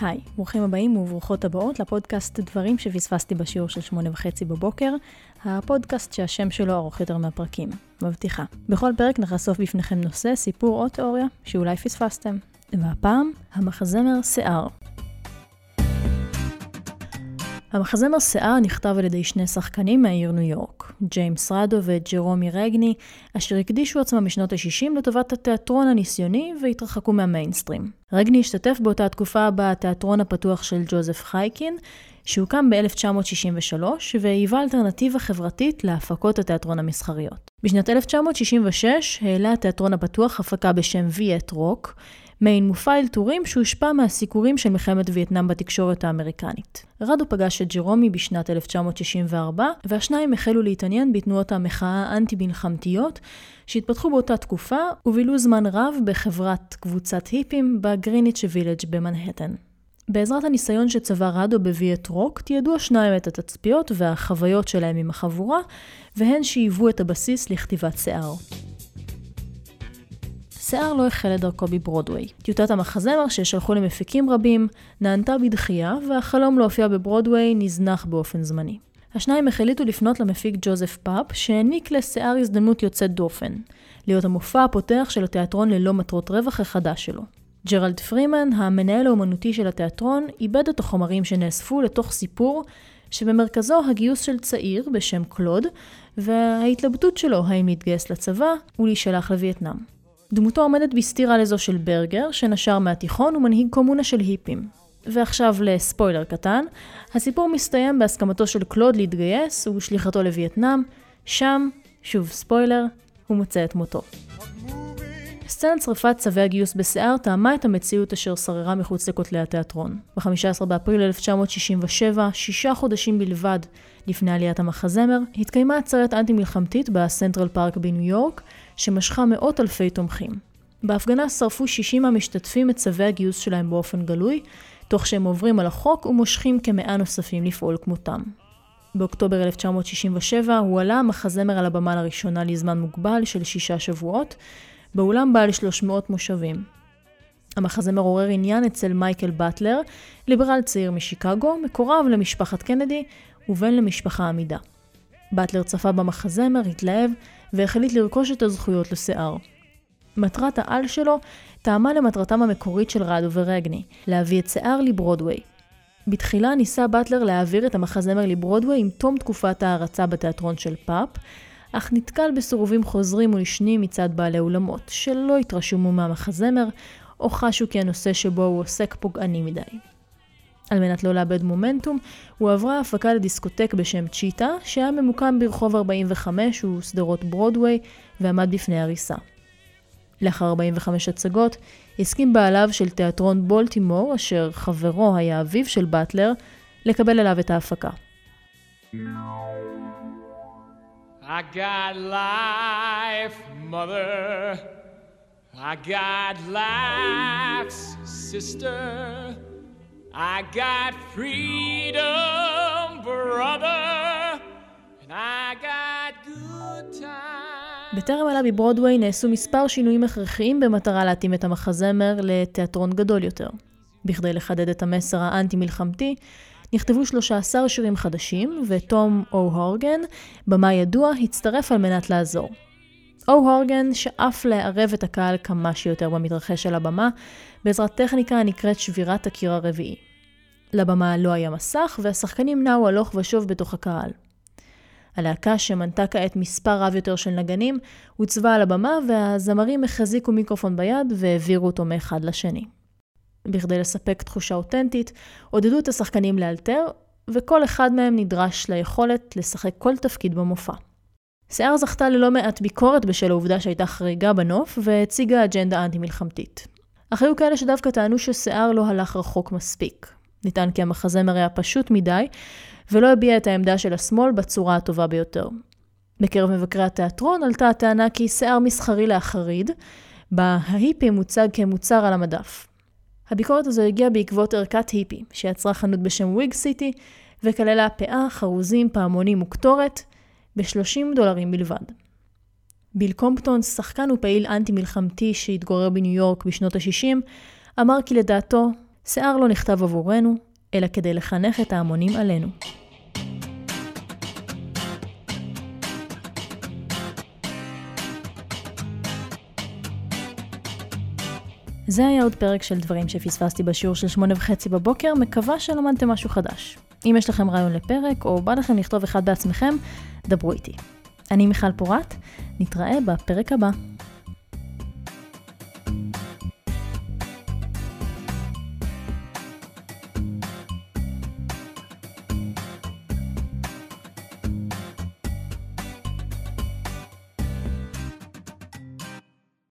היי, ברוכים הבאים וברוכות הבאות לפודקאסט דברים שפספסתי בשיעור של שמונה וחצי בבוקר, הפודקאסט שהשם שלו ארוך יותר מהפרקים. מבטיחה. בכל פרק נחשוף בפניכם נושא, סיפור או תיאוריה שאולי פספסתם. והפעם, המחזמר שיער. המחזמר שיער נכתב על ידי שני שחקנים מהעיר ניו יורק, ג'יימס רדו וג'רומי רגני, אשר הקדישו עצמם בשנות ה-60 לטובת התיאטרון הניסיוני והתרחקו מהמיינסטרים. רגני השתתף באותה תקופה בתיאטרון הפתוח של ג'וזף חייקין, שהוקם ב-1963 והיווה אלטרנטיבה חברתית להפקות התיאטרון המסחריות. בשנת 1966 העלה התיאטרון הפתוח הפקה בשם ויאט רוק, מעין מופע אלתורים שהושפע מהסיקורים של מלחמת וייטנאם בתקשורת האמריקנית. רדו פגש את ג'רומי בשנת 1964, והשניים החלו להתעניין בתנועות המחאה האנטי-מלחמתיות שהתפתחו באותה תקופה, ובילו זמן רב בחברת קבוצת היפים בגריניץ' וילג' במנהטן. בעזרת הניסיון שצבר רדו בווייט רוק, תיעדו השניים את התצפיות והחוויות שלהם עם החבורה, והן שהיוו את הבסיס לכתיבת שיער. שיער לא החל את דרכו בברודוויי. טיוטת המחזמר ששלחו למפיקים רבים נענתה בדחייה, והחלום להופיע בברודוויי נזנח באופן זמני. השניים החליטו לפנות למפיק ג'וזף פאפ, שהעניק לשיער הזדמנות יוצאת דופן, להיות המופע הפותח של התיאטרון ללא מטרות רווח החדש שלו. ג'רלד פרימן, המנהל האומנותי של התיאטרון, עיבד את החומרים שנאספו לתוך סיפור שבמרכזו הגיוס של צעיר בשם קלוד, וההתלבטות שלו האם להתגייס לצבא ולהישלח לווייטנאם. דמותו עומדת בסתירה לזו של ברגר, שנשר מהתיכון ומנהיג קומונה של היפים. ועכשיו לספוילר קטן, הסיפור מסתיים בהסכמתו של קלוד להתגייס ובשליחתו לווייטנאם, שם, שוב ספוילר, הוא מוצא את מותו. סצנת שרפת צווי הגיוס בשיער טעמה את המציאות אשר שררה מחוץ לכותלי התיאטרון. ב-15 באפריל 1967, שישה חודשים בלבד לפני עליית המחזמר, התקיימה עצרת אנטי-מלחמתית בסנטרל פארק בניו יורק, שמשכה מאות אלפי תומכים. בהפגנה שרפו 60 המשתתפים את צווי הגיוס שלהם באופן גלוי, תוך שהם עוברים על החוק ומושכים כמאה נוספים לפעול כמותם. באוקטובר 1967 הועלה המחזמר על הבמה לראשונה לזמן מוגבל של שישה שבועות, באולם בעל 300 מושבים. המחזמר עורר עניין אצל מייקל באטלר, ליברל צעיר משיקגו, מקורב למשפחת קנדי ובן למשפחה עמידה. באטלר צפה במחזמר, התלהב, והחליט לרכוש את הזכויות לשיער. מטרת העל שלו טעמה למטרתם המקורית של רדו ורגני, להביא את שיער לברודוויי. בתחילה ניסה באטלר להעביר את המחזמר לברודוויי עם תום תקופת ההרצה בתיאטרון של פאפ, אך נתקל בסירובים חוזרים ונשנים מצד בעלי אולמות, שלא התרשמו מהמחזמר, או חשו כי הנושא שבו הוא עוסק פוגעני מדי. על מנת לא לאבד מומנטום, הוא עברה הפקה לדיסקוטק בשם צ'יטה, שהיה ממוקם ברחוב 45 ושדרות ברודוויי, ועמד בפני הריסה. לאחר 45 הצגות, הסכים בעליו של תיאטרון בולטימור, אשר חברו היה אביו של באטלר, לקבל אליו את ההפקה. I got life, mother. I got life's sister. I got freedom, brother. And I got good time. בטרם עלה בברודוויי נעשו מספר שינויים הכרחיים במטרה להתאים את המחזמר לתיאטרון גדול יותר. בכדי לחדד את המסר האנטי-מלחמתי, נכתבו 13 שירים חדשים, ותום או הורגן, במה ידוע, הצטרף על מנת לעזור. או הורגן שאף לערב את הקהל כמה שיותר במתרחש של הבמה, בעזרת טכניקה הנקראת שבירת הקיר הרביעי. לבמה לא היה מסך, והשחקנים נעו הלוך ושוב בתוך הקהל. הלהקה שמנתה כעת מספר רב יותר של נגנים, הוצבה על הבמה והזמרים החזיקו מיקרופון ביד והעבירו אותו מאחד לשני. בכדי לספק תחושה אותנטית, עודדו את השחקנים לאלתר, וכל אחד מהם נדרש ליכולת לשחק כל תפקיד במופע. שיער זכתה ללא מעט ביקורת בשל העובדה שהייתה חריגה בנוף, והציגה אג'נדה אנטי-מלחמתית. אך היו כאלה שדווקא טענו ששיער לא הלך רחוק מספיק. נטען כי המחזמר היה פשוט מדי, ולא הביע את העמדה של השמאל בצורה הטובה ביותר. בקרב מבקרי התיאטרון עלתה הטענה כי שיער מסחרי להחריד, בה ההיפי מוצג כמוצר על המדף. הביקורת הזו הגיעה בעקבות ערכת היפי, שיצרה חנות בשם וויג סיטי, וכללה פאה, חרוזים, פעמונים וקטורת, ב-30 דולרים בלבד. ביל קומפטון, שחקן ופעיל אנטי-מלחמתי שהתגורר בניו יורק בשנות ה-60, אמר כי לדעתו, שיער לא נכתב עבורנו, אלא כדי לחנך את ההמונים עלינו. זה היה עוד פרק של דברים שפספסתי בשיעור של שמונה וחצי בבוקר, מקווה שלמדתם משהו חדש. אם יש לכם רעיון לפרק, או בא לכם לכתוב אחד בעצמכם, דברו איתי. אני מיכל פורת, נתראה בפרק הבא.